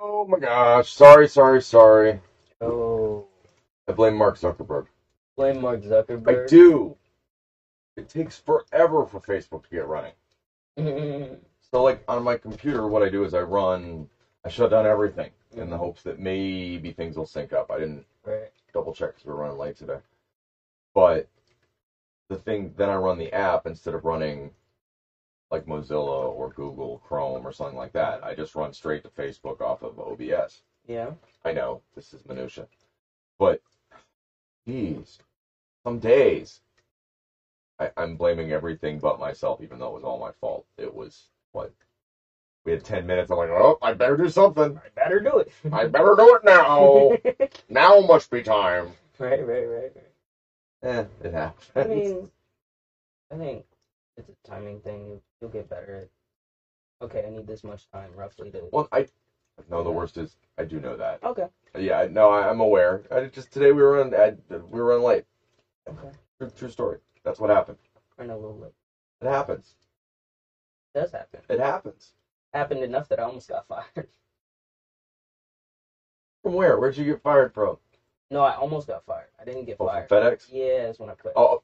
Oh my gosh. Sorry, sorry, sorry. Oh, I blame Mark Zuckerberg. blame Mark Zuckerberg. I do. It takes forever for Facebook to get running. So, like on my computer, what I do is I run, I shut down everything in the mm-hmm. hopes that maybe things will sync up. I didn't right. double check because we're running late today. But the thing, then I run the app instead of running like Mozilla or Google Chrome or something like that. I just run straight to Facebook off of OBS. Yeah. I know this is minutia, but geez, some days I, I'm blaming everything but myself, even though it was all my fault. It was what we had ten minutes. I'm like, oh, I better do something. I better do it. I better do it now. now must be time. right, right, right, right. Eh, it happens. I mean, I think it's a timing thing. You, you'll get better at. Okay, I need this much time roughly to. well, I no. The worst is I do know that. Okay. Yeah, I- no, I, I'm aware. I just today we were on. I, we were on late. Okay. True, true story. That's what happened. I know a little bit. It happens. It does happen. It happens. Happened enough that I almost got fired. From where? Where'd you get fired from? No, I almost got fired. I didn't get Oh, fired. from FedEx. Yeah, that's when I quit. Oh,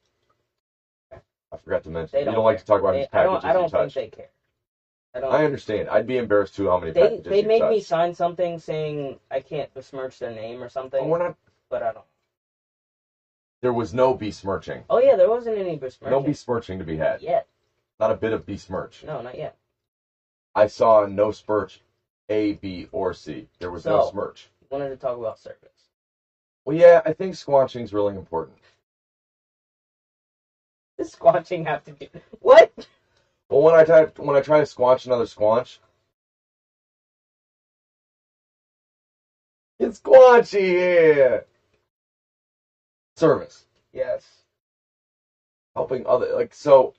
I forgot to mention. They you don't don't like to talk about They- his I packages don't. I don't you touch. think they care. I don't. I understand. I'd be embarrassed too how many they packages they made me sign something saying I can't besmirch their name or something, Oh, we're not. but I don't. There was no besmirching. Oh yeah, there wasn't any besmirching No besmirching to be had. yet. Not a bit of besmirch. No, not yet. I saw no smirch, A, B, or C. There was no So- smirch. Wanted to talk about service. Well, yeah, I think squanching's really important. Does squanching have to do what? Well, when I try when I try to squanch another squanch, it's squanchy. Yeah. Service. Yes. helping other like so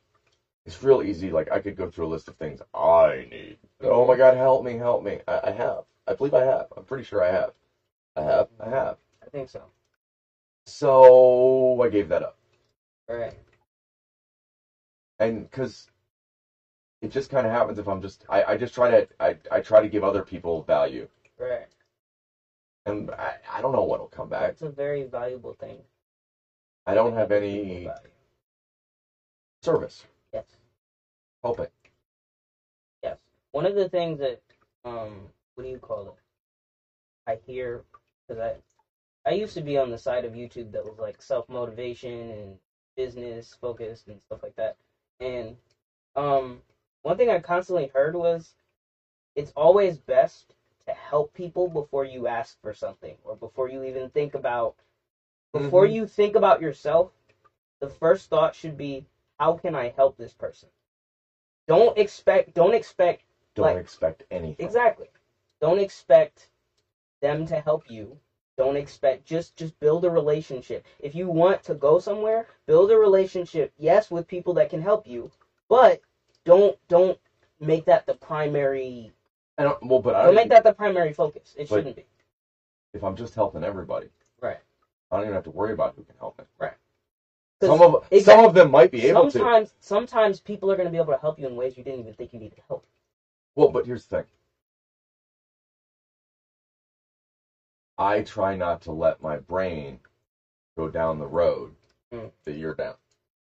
it's real easy like i could go through a list of things i need oh my god help me help me I, I have i believe i have i'm pretty sure i have i have i have I think so. so i gave that up All right. And because it just kind of happens if i'm just I, I just try to I, I try to give other people value Right. and I, I don't know what'll come back It's a very valuable thing. i don't have any service Yes. helping Yes. One of the things that um what do you call it? I hear because I I used to be on the side of YouTube that was like self motivation and business focused and stuff like that. And um one thing I constantly heard was it's always best to help people before you ask for something or before you even think about before Mhm. you think about yourself, the first thought should be how can I help this person? Don't expect don't expect don't Like- expect anything Exactly. Don't expect them to help you. Don't expect just just build a relationship. If you want to go somewhere, build a relationship. Yes, with people that can help you, but don't don't make that the primary. I don't well but i Don't make that the primary focus. It But- shouldn't be. if i'm just helping everybody Right. i don't even have to worry about who can help me 'Cause Some of exact- some of them might be able to. sometimes sometimes people are going to be able to help you in ways you didn't even think you needed help. Well, but here's the thing. I try not to let my brain go down the road Mm. that you're down.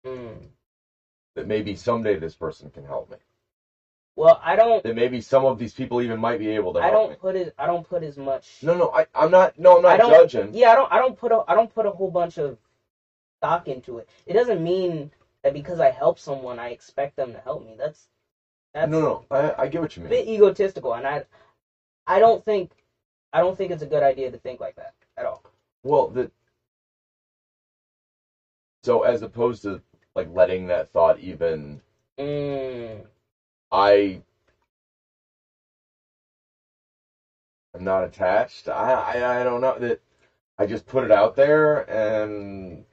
Mm. That maybe someday this person can help me. Well, I don't. That maybe some of these people even might be able to I don't me. put as I don't put as much. No, no, I, I'm not. No, I'm I not don't- judging. Yeah, I don't. I don't put a. I don't put a whole bunch of stock into it. It doesn't mean that because I help someone, I expect them to help me. That's that's no, no, I, I get what you mean. a bit egotistical, and I, I don't think, I don't think it's a good idea to think like that at all. Well, the so as opposed to like letting that thought even, Mm, I am not attached. I, I I don't know that I just put it out there and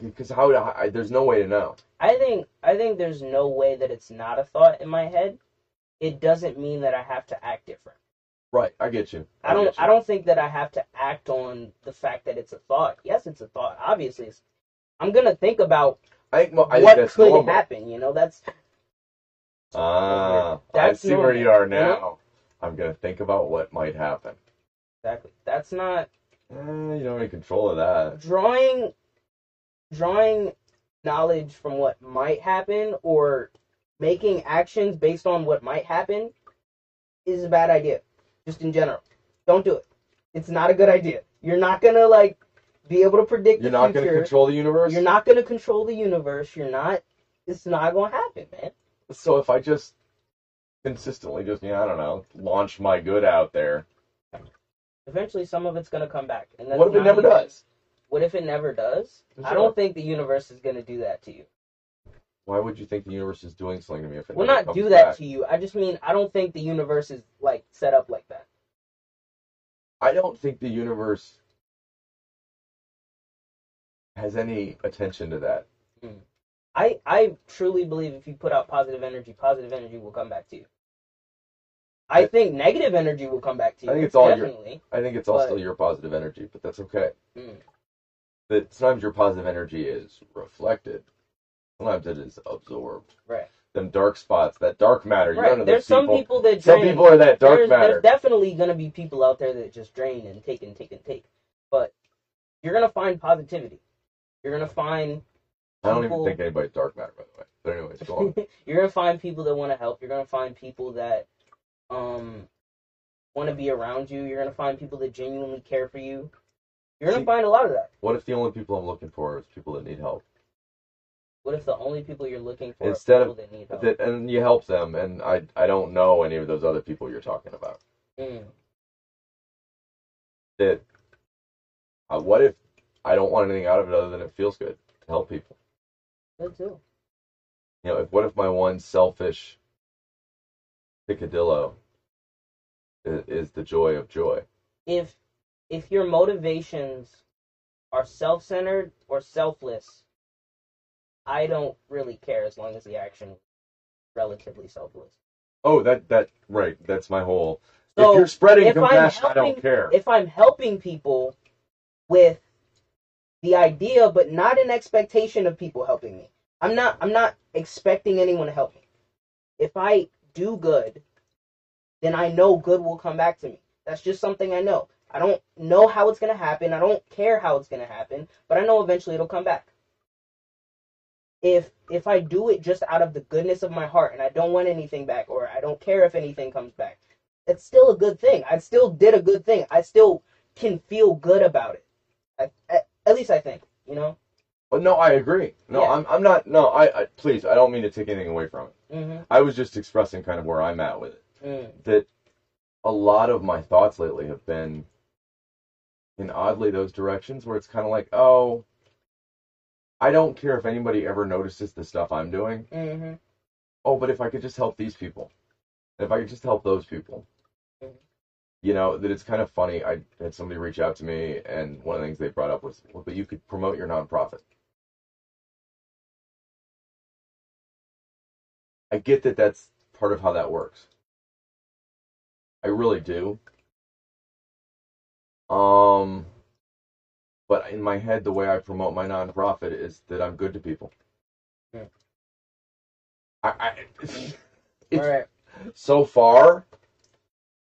because how I, there's no way to know. I think I think there's no way that it's not a thought in my head. It doesn't mean that I have to act different. Right, I get you. I don't. you. I don't think that I have to act on the fact that it's a thought. Yes, it's a thought. Obviously, it's, I'm gonna think about I think, mo- I what could normal. happen. You know, that's Ah, I That's see where you are you know? now. I'm gonna think about what might happen. Exactly. That's not Eh, you don't have any control of that. drawing drawing knowledge from what might happen or making actions based on what might happen is a bad idea. Just in general. Don't do it. It's not a good idea. You're not gonna like be able to predict You're not gonna control the universe. You're not gonna control the universe. You're not it's not gonna happen, man. So if I just consistently just yeah, I don't know, launch my good out there, Eventually some of it's gonna come back. And what if it never even- does? What if it never does? I don't think the universe is gonna do that to you. Why would you think the universe is doing something to me if it Well, never not comes do that back? to you. I just mean I don't think the universe is like set up like that. I don't think the universe has any attention to that. I I truly believe if you put out positive energy, positive energy will come back to you. I I- think negative energy will come back to you. I think it's all your- I think it's all But- still your positive energy, but that's okay. Mm. That sometimes your positive energy is reflected. Sometimes it is absorbed. Right. Them dark spots, that dark matter. Right. There's some people. people that Some people are that dark there's, matter. there's definitely gonna be people out there that just drain and take and take and take. But you're gonna find positivity. You're gonna find I don't even think anybody's dark matter, by the way. But anyways, go on. you're gonna find people that want to help. You're gonna find people that um want to be around you. You're gonna find people that genuinely care for you. You're gonna find a lot of that. what if the only people I'm looking for is people that need help? What if the only people you're looking for Instead of- that? That and you help them, and I I don't know any of those other people you're talking about. Mm, That uh, what if I don't want anything out of it other than it feels good to help people? good too. You know, if what if my one selfish picadillo is, is the joy of joy? If if your motivations are self-centered or selfless, I don't really care as long as the action is relatively selfless. Oh, that that right. That's my whole. So if you're spreading if compassion, I don't care. if I'm helping people with the idea but not an expectation of people helping me. I'm not I'm not expecting anyone to help me. If I do good, then I know good will come back to me. That's just something I know. I don't know how it's going to happen. I don't care how it's going to happen, but I know eventually it'll come back. If if I do it just out of the goodness of my heart and I don't want anything back or I don't care if anything comes back, it's still a good thing. I still did a good thing. I still can feel good about it. I, at, at least I think, you know. But no, I agree. No, Yeah. I'm I'm not. No, I, I please. I don't mean to take anything away from it. Mm-hmm. I was just expressing kind of where I'm at with it. Mm. That a lot of my thoughts lately have been in oddly those directions where it's kind of like, oh, I don't care if anybody ever notices the stuff I'm doing. Mm-hmm. Oh, but if I could just help these people, if I could just help those people, Mhm. you know, that it's kind of funny. I had somebody reach out to me, and one of the things they brought up was, well, but you could promote your nonprofit. I get that that's part of how that works. I really do. Um, but in my head, the way I promote my nonprofit is that I'm good to people. Yeah. I, I it's, All right. so far,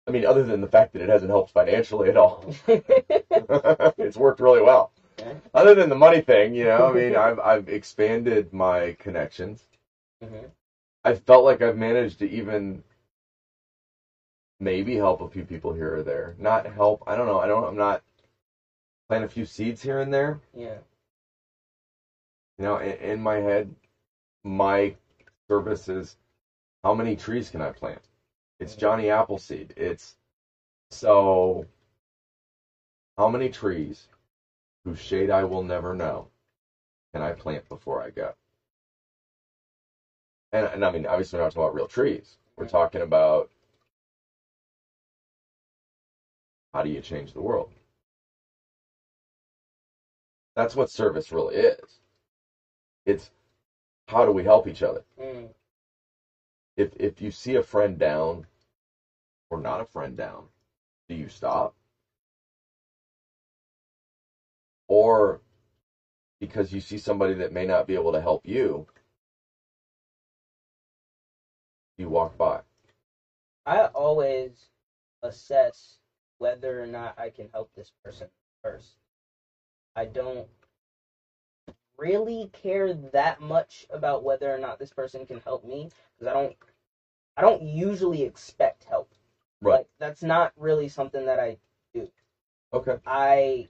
I mean, other than the fact that it hasn't helped financially at all, it's worked really well. Okay. Other than the money thing, you know, I mean, I've I've expanded my connections. mm-hmm. I felt like I've managed to even maybe help a few people here or there. Not help. I don't know. I don't. I'm not plant a few seeds here and there. Yeah. You know, in, in my head, my service is how many trees can I plant? It's Johnny Appleseed. It's so how many trees whose shade I will never know can I plant before I go? And, and I mean, obviously, we're not talking about real trees. We're talking about how do you change the world? That's what service really is. It's how do we help each other? Mm. If if you see a friend down or not a friend down, do you stop? Or because you see somebody that may not be able to help you, you walk by. I always assess whether or not I can help this person first. I don't really care that much about whether or not this person can help me because I don't I don't usually expect help. Right. Like that's not really something that I do. Okay. I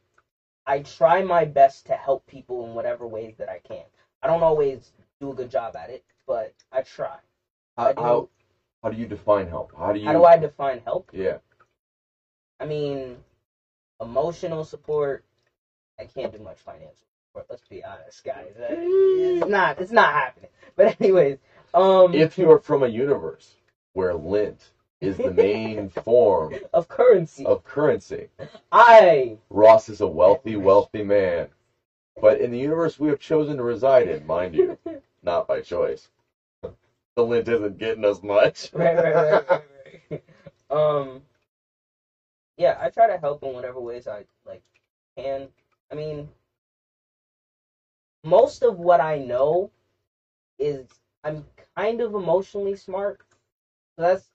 I try my best to help people in whatever ways that I can. I don't always do a good job at it, but I try. I How do- how, how do you define help? How do you? How do I define help? Yeah. I mean, emotional support. I can't do much financial support. Let's be honest, guys. Uh, It's not. It's not happening. But anyways, um, If you're from a universe where lint is the main form of currency, of currency, I Ross is a wealthy, wealthy man. But in the universe we have chosen to reside in, mind you, not by choice. The lint isn't getting us much. right, right, right, right, right. Um, yeah, I try to help in whatever ways I like can. I mean, most of what I know is I'm kind of emotionally smart. So that's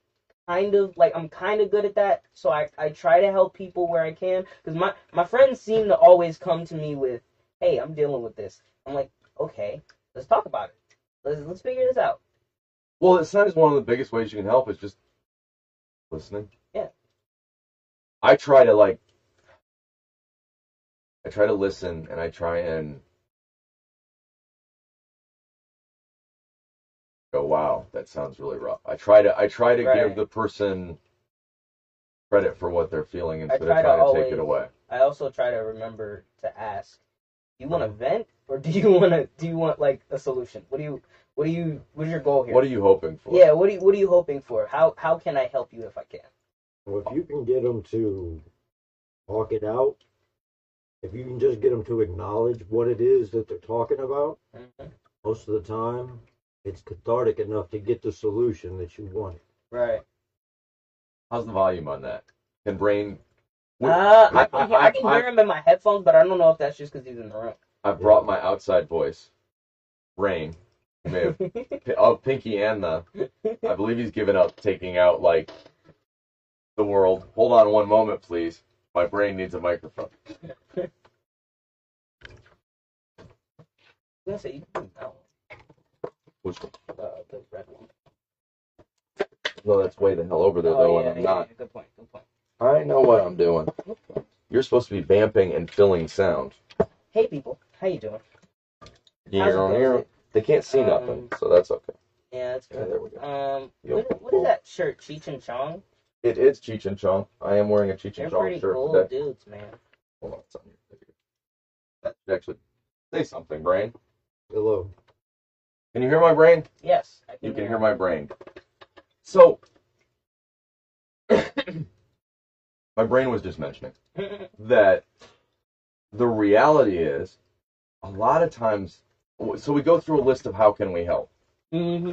kind of like I'm kind of good at that. So I I try to help people where I can because my my friends seem to always come to me with, "Hey, I'm dealing with this." I'm like, "Okay, let's talk about it. Let's let's figure this out." Well, it sounds one of the biggest ways you can help is just listening. Yeah. I try to like I try to listen and I try and go, wow, that sounds really rough. I try to I try to Right. give the person credit for what they're feeling I instead of try trying to to, take it away. I also try to remember to ask, do you want to vent or do you want to do you want like a solution? What do you what do you what's your goal here? What are you hoping for? yeah, what do you what are you hoping for? How how can I help you if I can? Well, if you can get them to talk it out, if you can just get them to acknowledge what it is that they're talking about, Mhm. most of the time it's cathartic enough to get the solution that you want. Right. How's the volume on that? Can brain Uh, I, I- can hear, I can I- hear him in my headphones, but I don't know if that's just because he's in the room. I brought my outside voice, Brain, who may have of Pinky and the. I believe he's given up taking out like the world. Hold on one moment, please. My brain needs a microphone. I'm say you can do that Which one? one, uh, the red one. No, that's way the hell over there Oh, though, yeah, and I'm yeah, not. Good point. Good point. I know what I'm doing. You're supposed to be vamping and filling sound. Hey people, how you doing? Here, How's it going? here. They can't see Um, nothing, so that's okay. Yeah, that's Yeah, good. there we go. Um, what, what is that shirt? Cheech and Chong. It is Cheech and Chong. I am wearing a Cheech They're and Chong pretty shirt cool today. dudes, man. Hold on, it's on your video. That should actually say something, brain. Hello. Can you hear my brain? Yes, I You can hear my brain. So, my brain was just mentioning that the reality is a lot of times, so we go through a list of how can we help. hmm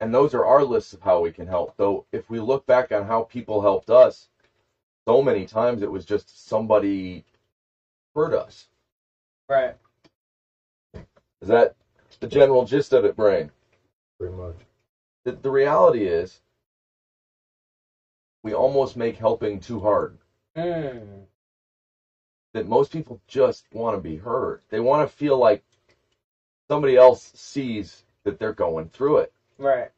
And those are our lists of how we can help. Though, if we look back on how people helped us, so many times it was just somebody hurt us. Right. Is that the general gist of it, brain? Pretty much. The, the reality is, we almost make helping too hard. Mm. That most people just want to be heard. They want to feel like somebody else sees that they're going through it. Right.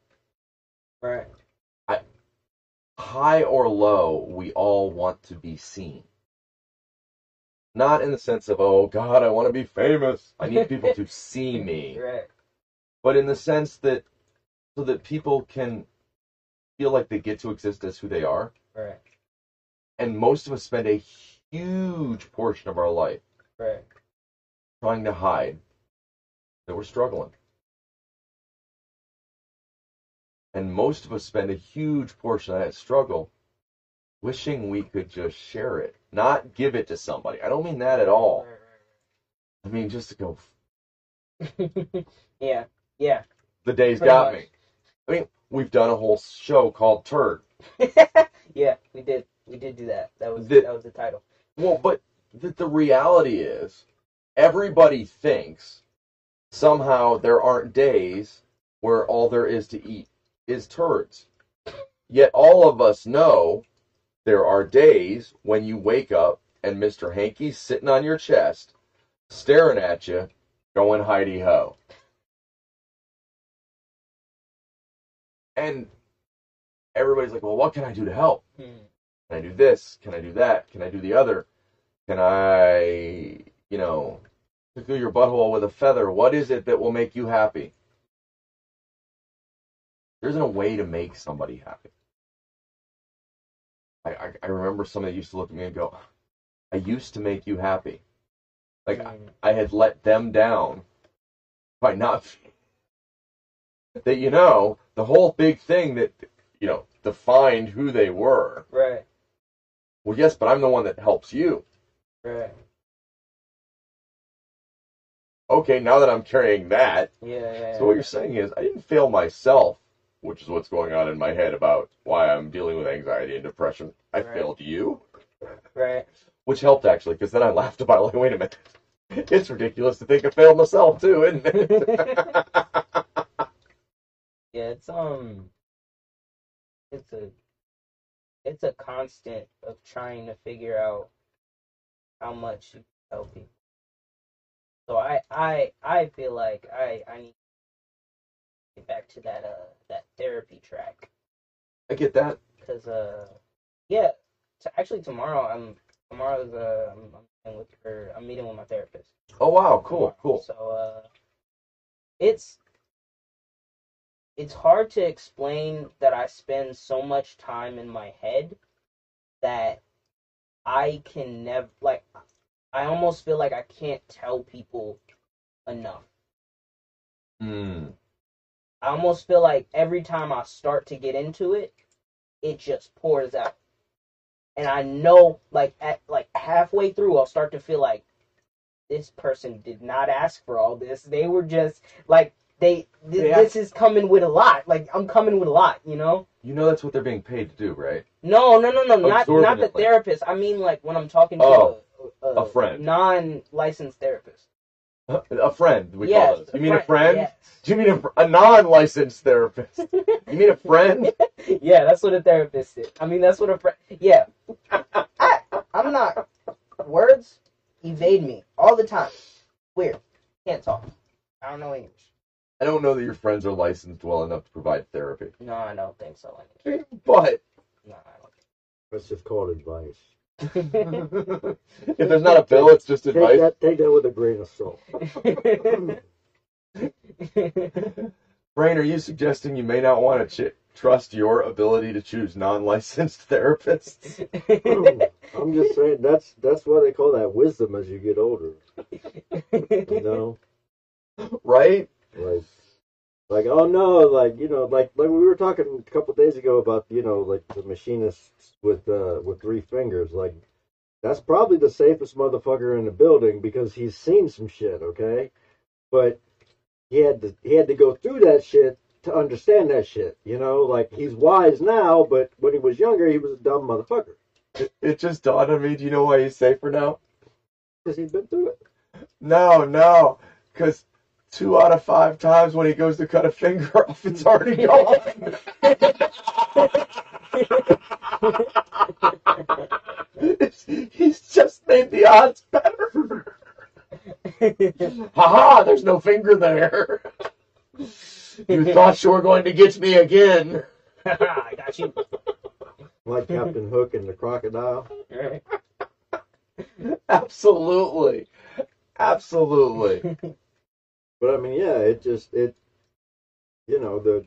Right. High or low, we all want to be seen. Not in the sense of, oh God, I want to be famous. I need people to see me. Right. But in the sense that, so that people can feel like they get to exist as who they are. Right. And most of us spend a huge portion of our life Right. trying to hide that we're struggling. And most of us spend a huge portion of that struggle wishing we could just share it, not give it to somebody. I don't mean that at all. I mean just to go, Right. yeah. Yeah. the day's Pretty got much. me. I mean, we've done a whole show called Turd. yeah. We did. We did do that. That was The- that was the title. Well, but the, the reality is, everybody thinks somehow there aren't days where all there is to eat is turds. Yet all of us know there are days when you wake up and Mr. Hankey's sitting on your chest, staring at you, going Heidi ho. And everybody's like, well, what can I do to help? Can I do this? Can I do that? Can I do the other? Can I, you know, tickle your butthole with a feather? What is it that will make you happy? There isn't a way to make somebody happy. I, I, I remember somebody used to look at me and go, I used to make you happy. Like, I, Hmm. I had let them down by not. That, you know, the whole big thing that, you know, defined who they were. Right. Well, yes, but I'm the one that helps you. Right. Okay, now that I'm carrying that, Yeah. Yeah. so what you're saying is I didn't fail myself, which is what's going on in my head about why I'm dealing with anxiety and depression. I Right. failed you, Right. which helped actually, because then I laughed about it. Like, wait a minute, it's ridiculous to think I failed myself too, isn't it? Yeah, it's um, it's a, it's a constant of trying to figure out how much you can help people. So I, I, I feel like I, I need get back to that uh that therapy track I get that. because uh, yeah, t- actually tomorrow I'm tomorrow's uh I'm, I'm meeting with her I'm meeting with my therapist. Oh wow, cool, cool. So uh, it's it's hard to explain that I spend so much time in my head that I can never like I almost feel like I can't tell people enough. Hmm. I almost feel like every time I start to get into it, it just pours out. And I know like at like halfway through I'll start to feel like this person did not ask for all this. They were just like they th- Yeah. this is coming with a lot. Like I'm coming with a lot, you know? You know that's what they're being paid to do, right? No, no, no, no, not not the therapist. I mean like when I'm talking to Oh, a, a friend. non-licensed therapist. A friend, we yes, call those. You mean a friend? Yes. Do you mean a, a non-licensed therapist? You mean a friend? yeah, that's what a therapist is. I mean, that's what a friend. Yeah, I, I'm not. Words evade me all the time. Weird. Can't talk. I don't know English. I don't know that your friends are licensed well enough to provide therapy. No, I don't think so. But No, I That's just called advice. Don't. if there's not a bill, it's just Take advice. that, take that with a grain of salt. Brain, are you suggesting you may not want to ch- trust your ability to choose non-licensed therapists? Hmm. I'm just saying that's that's why they call that wisdom as you get older. You know, Right? like like oh no, like you know, like like we were talking a couple days ago about you know like the machinists with uh with three fingers. Like that's probably the safest motherfucker in the building because he's seen some shit. Okay, but he had to he had to go through that shit to understand that shit. You know, like he's wise now, but when he was younger, he was a dumb motherfucker It, it just dawned on me. Do you know why he's safer now? because he's been through it. No, no, because two out of five times when he goes to cut a finger off, it's already gone. He's just made the odds better. Haha, there's no finger there. You thought you were going to get me again. I got you. like Captain Hook and the crocodile. Absolutely. Absolutely. But I mean, yeah, it just it, you know, the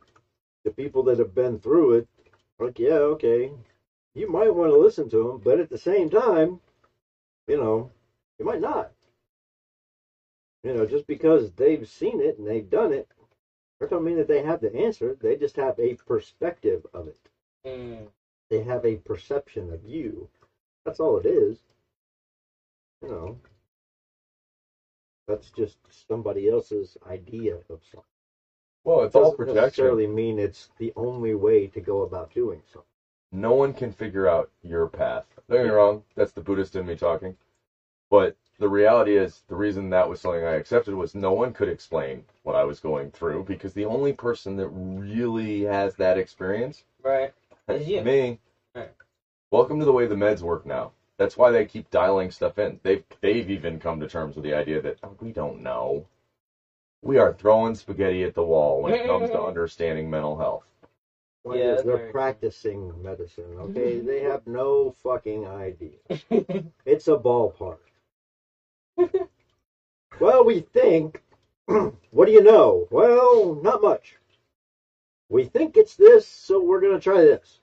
the people that have been through it, like, yeah, okay, you might want to listen to them, but at the same time, you know, you might not. You know, just because they've seen it and they've done it, that don't mean that they have the answer. They just have a perspective of it. Mm. They have a perception of you. That's all it is. You know, that's just somebody else's idea of something. Well, it's It all doesn't projection. necessarily mean it's the only way to go about doing something. No one can figure out your path. Don't get me wrong, that's the Buddhist in me talking. But the reality is, the reason that was something I accepted was no one could explain what I was going through because the only person that really has that experience Right. It's you. Me. Right. Welcome to the way the meds work now. That's why they keep dialing stuff in. They've they've even come to terms with the idea that oh, we don't know. We are throwing spaghetti at the wall when it comes to understanding mental health. Point Yeah, is, they're very practicing medicine, okay? Mm-hmm. they have no fucking idea. It's a ballpark. well, we think. what do you know? Well, not much. We think it's this, so we're going to try this.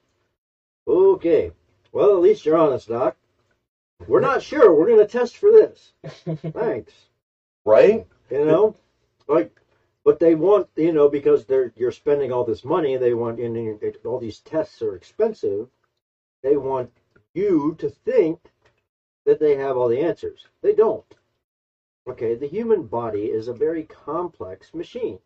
Okay. Well, at least you're honest, Doc. We're not sure. We're going to test for this. Thanks. Right? You know, like, but they want, you know, because they're you're spending all this money. They want, and then it- all these tests are expensive. They want you to think that they have all the answers. They don't. Okay, the human body is a very complex machine.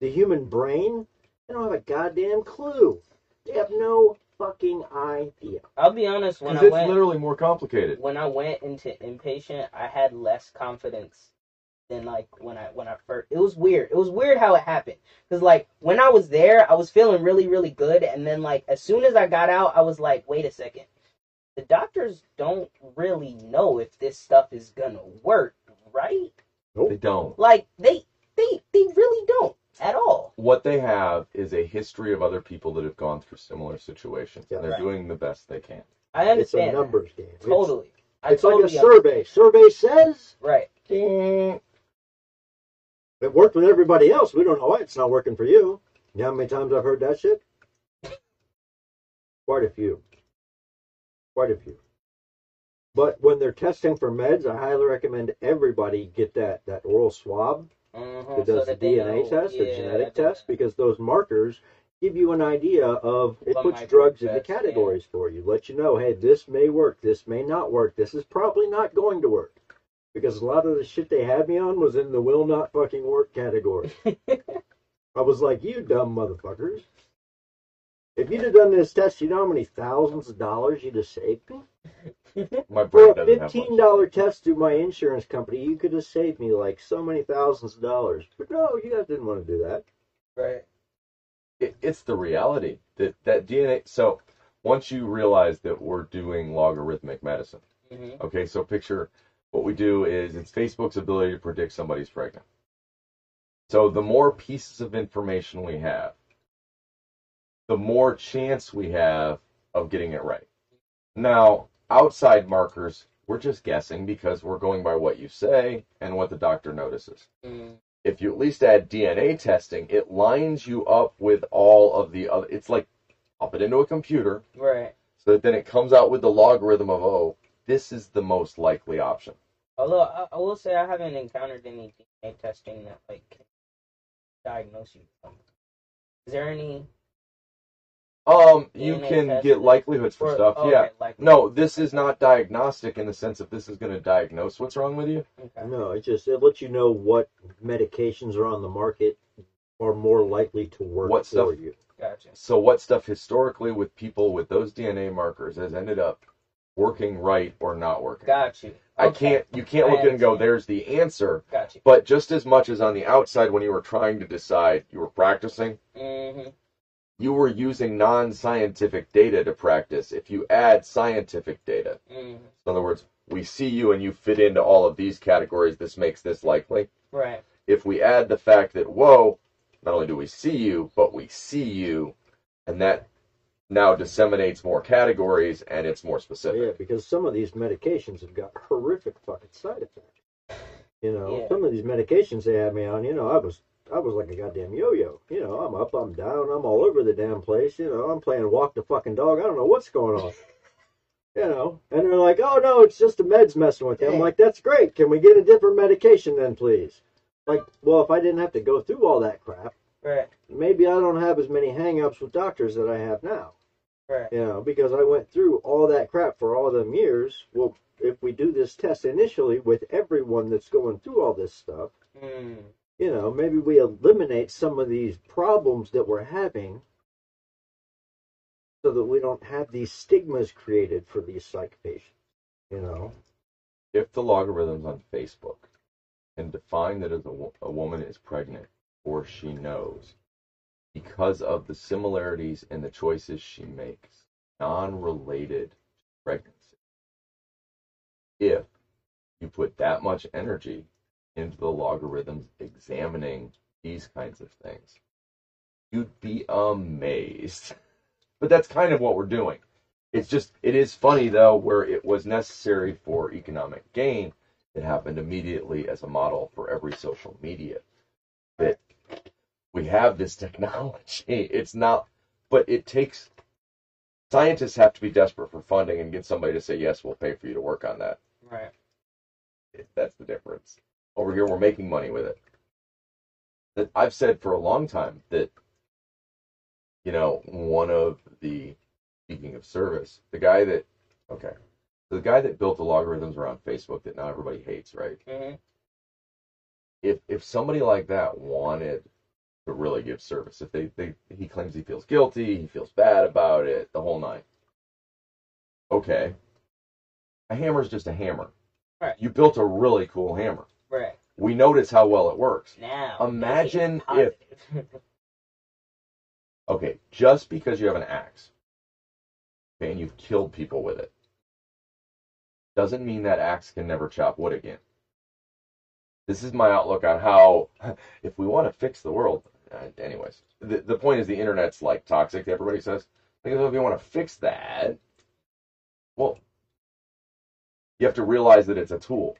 The human brain, they don't have a goddamn clue. They have no fucking idea. I'll be honest. When Because I it's went, literally more complicated. when I went into inpatient, I had less confidence than like when I when I first. It was weird. It was weird how it happened because like when I was there, I was feeling really really good, and then like as soon as I got out, I was like, wait a second, the doctors don't really know if this stuff is gonna work, right? Nope. They don't. Like they they they really don't at all. What they have is a history of other people that have gone through similar situations. Yeah. and they're Right. doing the best they can. I understand. It's a understand. that. numbers game. It's- Totally. I It's, like a survey. Survey says Right. Ding. it worked with everybody else. We don't know why it's not working for you. You know how many times I've heard that shit? Quite a few. Quite a few. But when they're testing for meds, I highly recommend everybody get that, that oral swab Mhm, that so does that the DNA know- test, the yeah, genetic test, because those markers give you an idea of it What puts might drugs work into best, yeah. categories for you. Let you know, hey, this may work, this may not work, this is probably not going to work. Because a lot of the shit they had me on was in the will not fucking work category. I was like, you dumb motherfuckers. If you'd have done this test, you know how many thousands of dollars you'd have saved me? My For brain a doesn't have fifteen much. dollar test through my insurance company, you could have saved me like so many thousands of dollars. But no, you guys didn't want to do that. Right. It, it's the reality that that DNA. So once you realize that we're doing logarithmic medicine, hmm okay. So picture what we do is it's Facebook's ability to predict somebody's pregnant. So the more pieces of information we have, the more chance we have of getting it right. Now, outside markers, we're just guessing because we're going by what you say and what the doctor notices. mm If you at least add DNA testing, it lines you up with all of the other. It's like pop it into a computer Right. so that then it comes out with the logarithm of, oh, this is the most likely option. Although I, I will say I haven't encountered any DNA testing that like can diagnose you. Is there any Um, you DNA can test get likelihoods for or- stuff. okay, yeah. Like, No, this is not diagnostic in the sense that this is going to diagnose what's wrong with you. Okay. No, it just it lets you know what medications are on the market are more likely to work What for you. Gotcha. So what stuff historically with people with those DNA markers has ended up working right or not working? Got you. I Okay. can't. You can't I look at it and go, understand. "There's the answer." Got you. But just as much as on the outside, when you were trying to decide, you were practicing. hmm You were using non-scientific data to practice. If you add scientific data, hmm in other words, we see you and you fit into all of these categories. This makes this likely. Right. If we add the fact that, whoa, not only do we see you, but we see you, and that now disseminates more categories and it's more specific. Yeah, because some of these medications have got horrific fucking side effects. You know, Yeah. some of these medications they had me on, you know, I was I was like a goddamn yo-yo. You know, I'm up, I'm down, I'm all over the damn place. You know, I'm playing walk the fucking dog. I don't know what's going on. You know, and they're like, "Oh no, it's just the meds messing with you." I'm like, "That's great. Can we get a different medication then, please?" Like, well, if I didn't have to go through all that crap, Right. maybe I don't have as many hang-ups with doctors that I have now. Right. You know, because I went through all that crap for all them years. Well, if we do this test initially with everyone that's going through all this stuff, Mm. You know, maybe we eliminate some of these problems that we're having so that we don't have these stigmas created for these psych patients. You know, If the logarithms on Facebook can define that as a, a woman is pregnant or she knows, because of the similarities in the choices she makes, non-related to pregnancy. If you put that much energy into the logarithms examining these kinds of things, you'd be amazed. But that's kind of what we're doing. It's just, it is funny though, where it was necessary for economic gain, it happened immediately as a model for every social media. That we have this technology. It's not, but it takes, scientists have to be desperate for funding and get somebody to say, yes, we'll pay for you to work on that. Right. That's the difference. Over here, we're making money with it. That I've said for a long time that, you know, one of the speaking of service, the guy that, okay, the guy that built the logarithms around Facebook that now everybody hates, right? hmm If if somebody like that wanted to really give service, if they, they he claims he feels guilty, he feels bad about it, the whole nine. Okay, a hammer is just a hammer. Right. You built a really cool hammer. Right. We notice how well it works. Now. Imagine if. Okay, just because you have an axe, okay, and you've killed people with it, doesn't mean that axe can never chop wood again. This is my outlook on how, if we want to fix the world, uh, anyways, the, the point is the internet's like toxic, everybody says. Because if you want to fix that, well, you have to realize that it's a tool.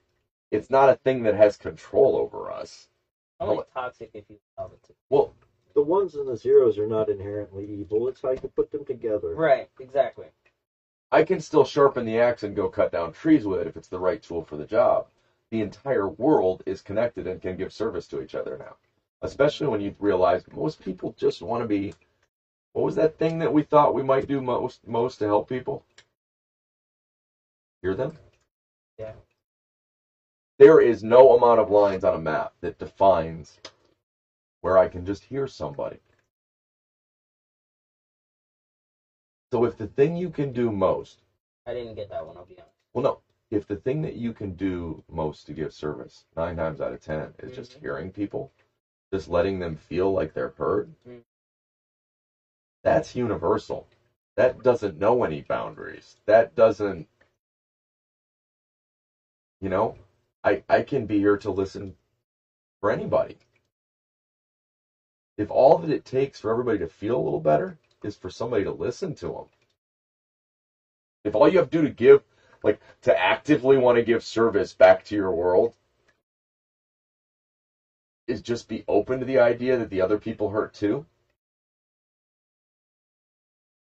It's not a thing that has control over us. Only toxic if you allow it to. Well, The ones and the zeros are not inherently evil. It's how you put them together. Right. Exactly. I can still sharpen the axe and go cut down trees with it if it's the right tool for the job. The entire world is connected and can give service to each other now. Especially when you realize most people just want to be what was that thing that we thought we might do most most to help people? Hear them? Yeah. There is no amount of lines on a map that defines where I can just hear somebody. So if the thing you can do most I didn't get that one. I'll be honest. well, no. If the thing that you can do most to give service, nine times out of ten, is just Mhm. hearing people, just letting them feel like they're heard, Mhm. that's universal. That doesn't know any boundaries. That doesn't, you know, I, I can be here to listen for anybody. If all that it takes for everybody to feel a little better is for somebody to listen to them, if all you have to do to give, like to actively want to give service back to your world, is just be open to the idea that the other people hurt too.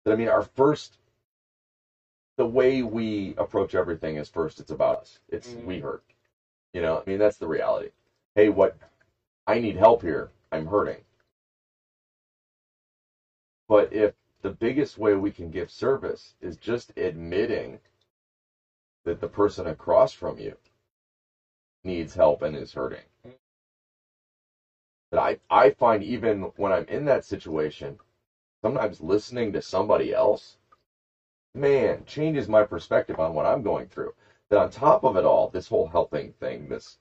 But I mean, our first, the way we approach everything is first, it's about us. It's Mhm. we hurt. You know, I mean, that's the reality. Hey, what? I need help here. I'm hurting. But if the biggest way we can give service is just admitting that the person across from you needs help and is hurting. That I, I find even when I'm in that situation, sometimes listening to somebody else, man, changes my perspective on what I'm going through. On top of it all, this whole helping thing, this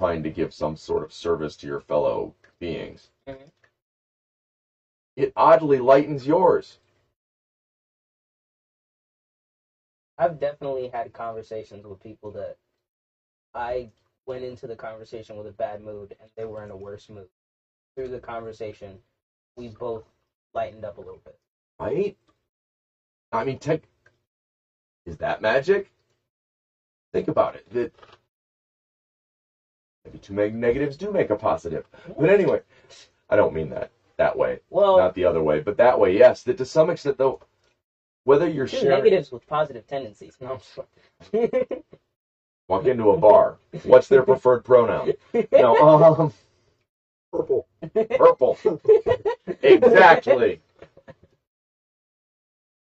trying to give some sort of service to your fellow beings, Mhm. it oddly lightens yours. I've definitely had conversations with people that I went into the conversation with a bad mood and they were in a worse mood. Through the conversation, we both lightened up a little bit. Right? I mean, tech is that magic? Think about it. That maybe two meg- negatives do make a positive. But anyway, I don't mean that that way, Well, not the other way, but that way. Yes, that to some extent, though, whether you're two sharing, negatives with positive tendencies. No, I'm just fucking- walk into a bar. What's their preferred pronoun? No, um, Purple. purple. Exactly.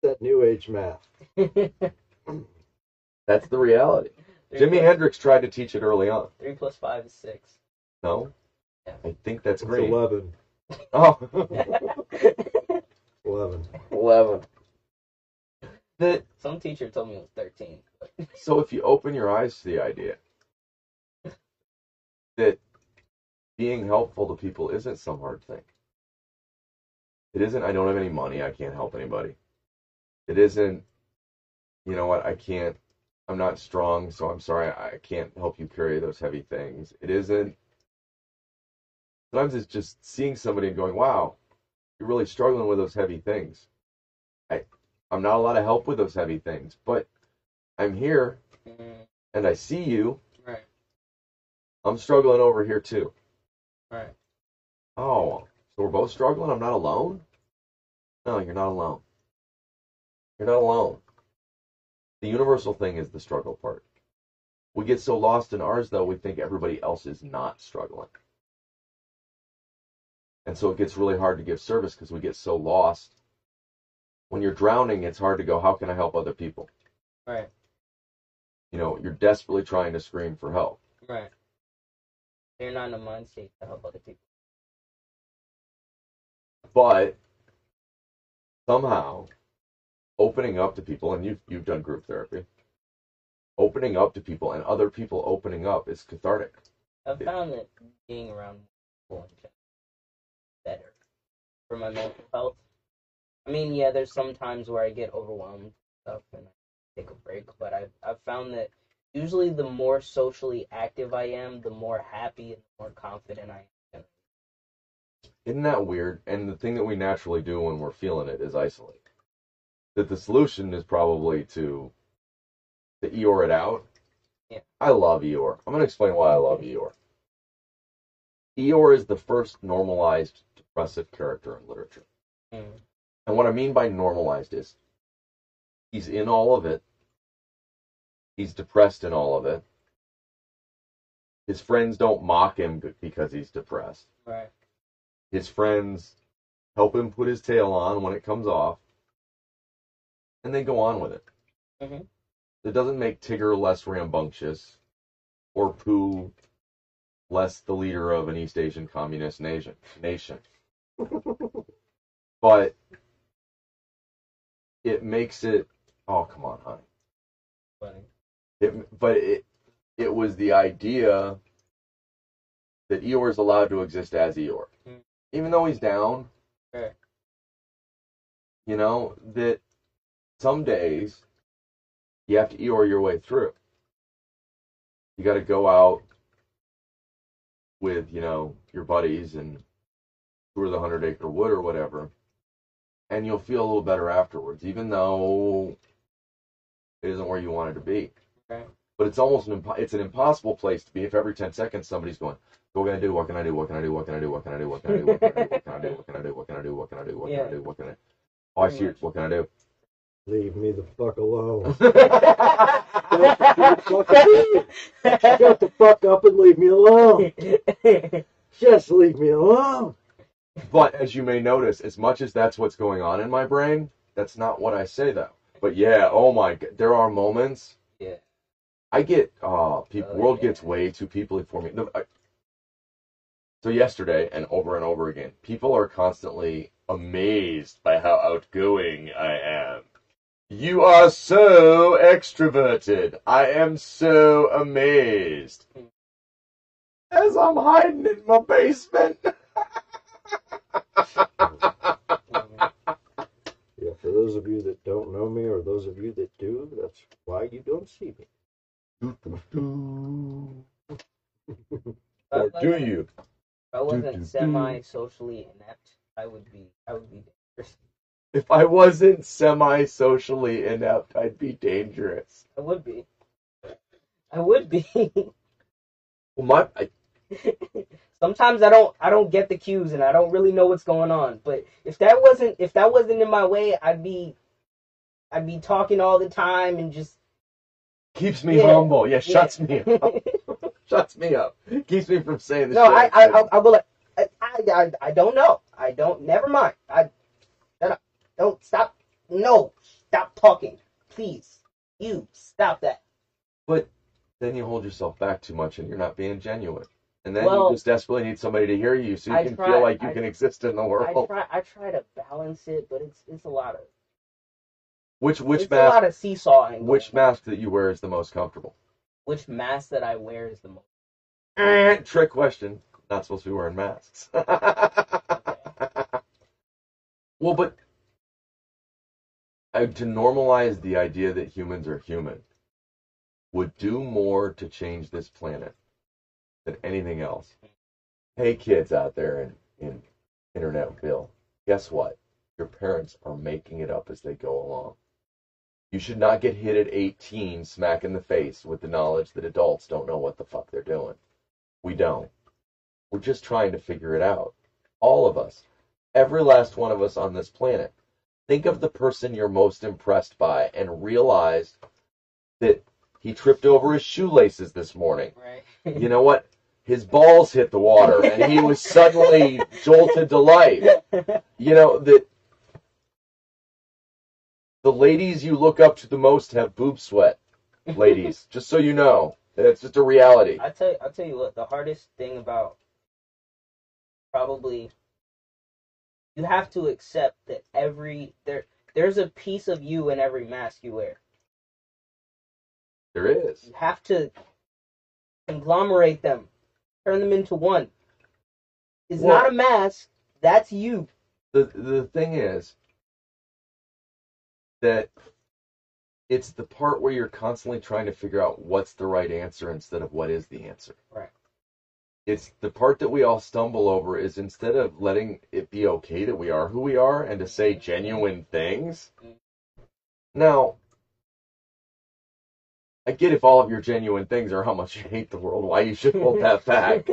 That new age math. That's the reality. Three Jimi plus- Hendrix tried to teach it early on. Three plus five is six. No, Yeah. I think that's It's great. 11. Oh. 11. 11. That Some teacher told me it was thirteen. so if you open your eyes to the idea that being helpful to people isn't some hard thing. It isn't I don't have any money, I can't help anybody. It isn't you know what, I can't I'm not strong, so I'm sorry I can't help you carry those heavy things. It isn't sometimes it's just seeing somebody and going, Wow, you're really struggling with those heavy things. I I'm not a lot of help with those heavy things, but I'm here and I see you. right, I'm struggling over here too. right. Oh, so we're both struggling? I'm not alone? No, you're not alone. You're not alone. The universal thing is the struggle part. We get so lost in ours, though, we think everybody else is not struggling. And so it gets really hard to give service because we get so lost. When you're drowning, it's hard to go, how can I help other people? Right, You know, you're desperately trying to scream for help. right. You're not in a mind state to help other people. but somehow opening up to people and you've you've done group therapy opening up to people and other people opening up is cathartic I've found that being around people in general is better for my mental health. I mean, yeah, there's some times where I get overwhelmed and stuff and I take a break, but I've I've found that usually the more socially active I am, the more happy and the more confident I am. isn't that weird and the thing that we naturally do when we're feeling it is isolate that the solution is probably to to eeyore it out Yeah. i love eeyore i'm going to explain why i love eeyore eeyore is the first normalized depressive character in literature Mm. And what I mean by normalized is he's in all of it. He's depressed in all of it. His friends don't mock him because he's depressed. Right, His friends help him put his tail on when it comes off. And they go on with it. Mhm. It doesn't make Tigger less rambunctious or Pooh less the leader of an East Asian communist nation. nation. but it makes it oh come on honey funny. it, but it it was the idea that Eeyore is allowed to exist as Eeyore Mm. even though he's down Right. you know that some days you have to Eeyore your way through you got to go out with you know your buddies and tour the hundred acre wood or whatever and you'll feel a little better afterwards even though it isn't where you wanted to be Right. but it's almost an impo- it's an impossible place to be if every 10 seconds somebody's going what can I do? What can I do? What can I do? What can I do? What can I do? What can I do? What can I do? What can I do? What can I do? What can I do? What can I do? What can I do? What can I? Oh, I see. What can I do? Leave me the fuck alone. Right. Shut the fuck up and leave me alone. Just leave me alone. But as you may notice, as much as that's what's going on in my brain, that's not what I say though. But yeah, oh my, g- there are moments. Yeah. I get, uh, people, Oh, world yeah. gets way too people for me. No, I, so yesterday and over and over again, people are constantly amazed by how outgoing I am. You are so extroverted. I am so amazed. As I'm hiding in my basement. Yeah, for those of you that don't know me or those of you that do, that's why you don't see me. or do you? If I Do, do, wasn't semi socially inept, I would be. I would be dangerous. If I wasn't semi socially inept, I'd be dangerous. I would be. I would be. Well, my I, Sometimes I don't. I don't get the cues, and I don't really know what's going on. But if that wasn't, if that wasn't in my way, I'd be. I'd be talking all the time and just. keeps me Yeah. humble. Yeah, shuts me up. shuts me up. Keeps me from saying the no, shit I, I. I, I will. I, I, I, I don't know. I don't. Never mind. I. Don't stop. No, stop talking, please. You stop that. But then you hold yourself back too much and you're not being genuine. And then Well, you just desperately need somebody to hear you so you I can try- feel like you I- can exist in the world. I try. I try to balance it, but it's it's a lot of Which which it's a lot mask of seesawing. which mask that you wear is the most comfortable? which mask that I wear is the most. Eh, Trick question. Not supposed to be wearing masks. Well, but uh, to normalize the idea that humans are human would do more to change this planet than anything else. Hey, kids out there in, in Internetville, guess what? Your parents are making it up as they go along. You should not get hit at 18 smack in the face with the knowledge that adults don't know what the fuck they're doing. We don't. We're just trying to figure it out. All of us. Every last one of us on this planet. Think of the person you're most impressed by and realize that he tripped over his shoelaces this morning. Right. You know what? His balls hit the water and he was suddenly jolted to life. You know, that the ladies you look up to the most have boob sweat. Ladies, just so you know. It's just a reality. I tell I tell you what, the hardest thing about probably you have to accept that every there there's a piece of you in every mask you wear. There is. You have to conglomerate them, turn them into one. It's Well- not a mask. That's you. the the thing is that it's the part where you're constantly trying to figure out what's the right answer instead of what is the answer. Right. It's the part that we all stumble over is instead of letting it be okay that we are who we are and to say genuine things. Now, I get if all of your genuine things are how much you hate the world, why you should hold that back.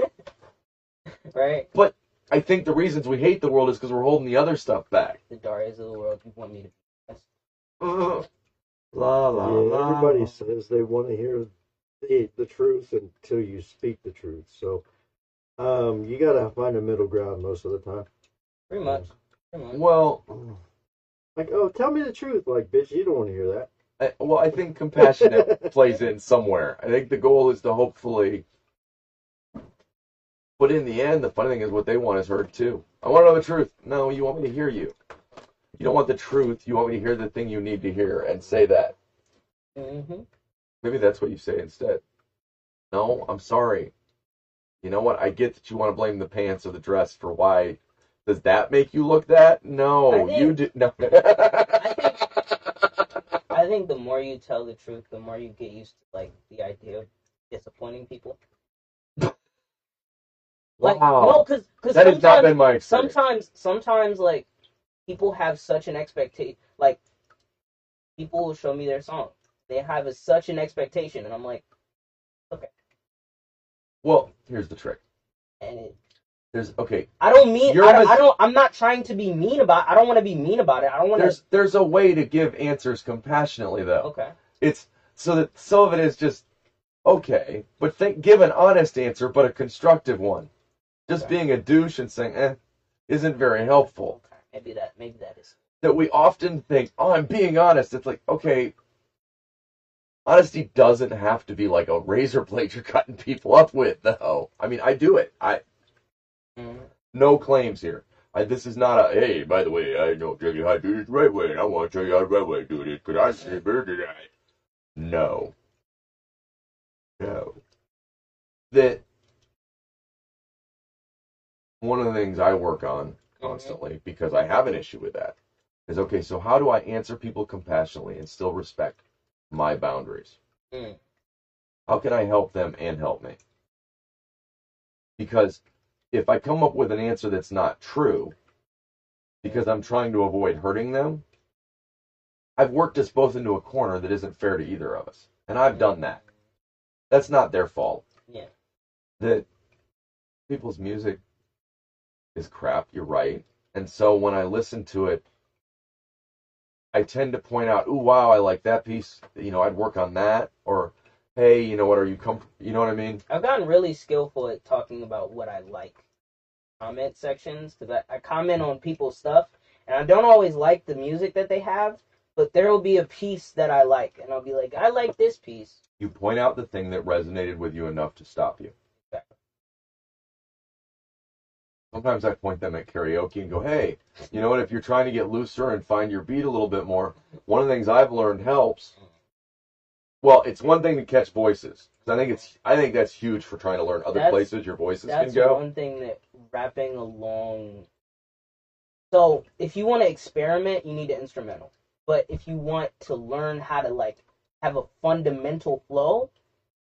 right? But I think the reasons we hate the world is because we're holding the other stuff back. The Darius of the world. You want me to Ugh. La la Yeah, la. everybody says they want to hear the, the truth until you speak the truth. So um, you got to find a middle ground most of the time. pretty much. Pretty much. Well, Like, oh, tell me the truth. Like, bitch, you don't want to hear that. I, well, I think compassionate plays in somewhere. I think the goal is to hopefully, but in the end, the funny thing is what they want is heard too. I want to know the truth. No, you want me to hear you. You don't want the truth. You want me to hear the thing you need to hear and say that. Mm-hmm. Maybe that's what you say instead. No, I'm sorry. You know what? I get that you want to blame the pants or the dress for why. Does that make you look that? No, think- you did no. I think the more you tell the truth, the more you get used to like the idea of disappointing people. Like wow, no, because that has not sometimes been my experience. sometimes sometimes like people have such an expectation. Like people will show me their song, they have a, such an expectation, and I'm like, Well, here's the trick. and it, There's okay. I don't mean You're I don't, I don't I'm not trying to be mean about. I don't want to be mean about it. I don't want There's to. there's a way to give answers compassionately though. Okay. It's so that some of it is just okay, but think give an honest answer, but a constructive one. Just Okay. being a douche and saying eh isn't very helpful. Okay. Maybe that. Maybe that is. That we often think, oh, I'm being honest. It's like okay. Honesty doesn't have to be like a razor blade you're cutting people up with, though. I mean, I do it. I no claims here. I, this is not a hey. By the way, I know tell you how to do this right way, and I want to tell you how the right way to do this because I see better than I. No. No. That one of the things I work on constantly because I have an issue with that is okay. So how do I answer people compassionately and still respect my boundaries? Mm. How can I help them and help me? Because if I come up with an answer that's not true, because I'm trying to avoid hurting them, I've worked us both into a corner that isn't fair to either of us. And I've done that. That's not their fault. Yeah. That people's music is crap, you're right. And so when I listen to it, I tend to point out, ooh, wow, I like that piece. You know, I'd work on that. Or, hey, you know what, are you com You know what I mean? I've gotten really skillful at talking about what I like. Comment sections because I, I comment on people's stuff and I don't always like the music that they have, but there will be a piece that I like and I'll be like, I like this piece. You point out the thing that resonated with you enough to stop you. Sometimes I point them at karaoke and go, hey, you know what? If you're trying to get looser and find your beat a little bit more, one of the things I've learned helps. Well, it's one thing to catch voices. I think it's I think that's huge for trying to learn other That's- places your voices That's can go. one thing that rapping along So if you want to experiment, you need an instrumental. But if you want to learn how to like have a fundamental flow,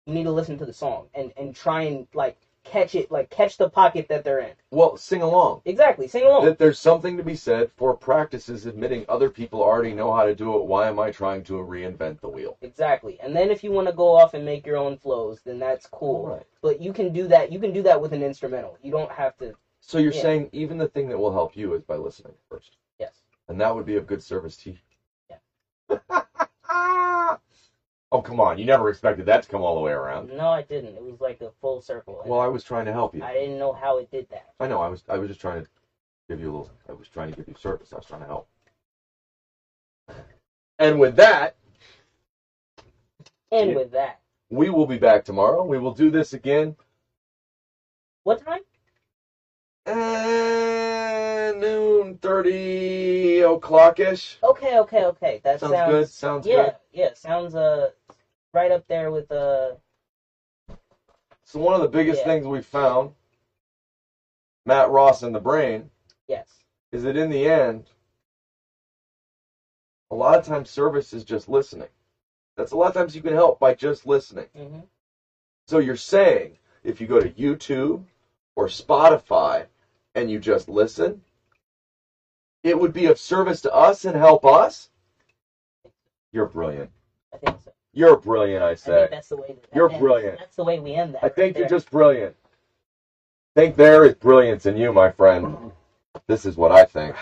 you need to listen to the song and and try and like catch it, like catch the pocket that they're in. Well, sing along. Exactly, sing along. That there's something to be said for practices admitting other people already know how to do it. Why am I trying to reinvent the wheel? Exactly. And then if you want to go off and make your own flows, then that's cool. Right. But you can do that. You can do that with an instrumental. You don't have to. So you're Yeah. saying even the thing that will help you is by listening first, Yes. and that would be of good service to you. Yeah. Oh come on! You never expected that to come all the way around. No, I didn't. It was like a full circle. Well, I was trying to help you. I didn't know how it did that. I know. I was. I was just trying to give you a little. I was trying to give you service. I was trying to help. And with that, And with that, we will be back tomorrow. We will do this again. what time? Uh, noon thirty o'clock ish. Okay, okay, okay. That Sounds sounds good. Sounds yeah, good. yeah. Sounds uh right up there with uh So one of the biggest Yeah. things we found, Matt Ross and the Brain, yes. is that in the end, a lot of times service is just listening. That's a lot of times you can help by just listening. hmm So you're saying if you go to YouTube or Spotify and you just listen, it would be of service to us and help us? You're brilliant. I think so. You're brilliant, I I say. think that's the way. That You're ends. brilliant. That's the way we end that. I right think you're just brilliant. think there is brilliance in you, my friend. This is what I think.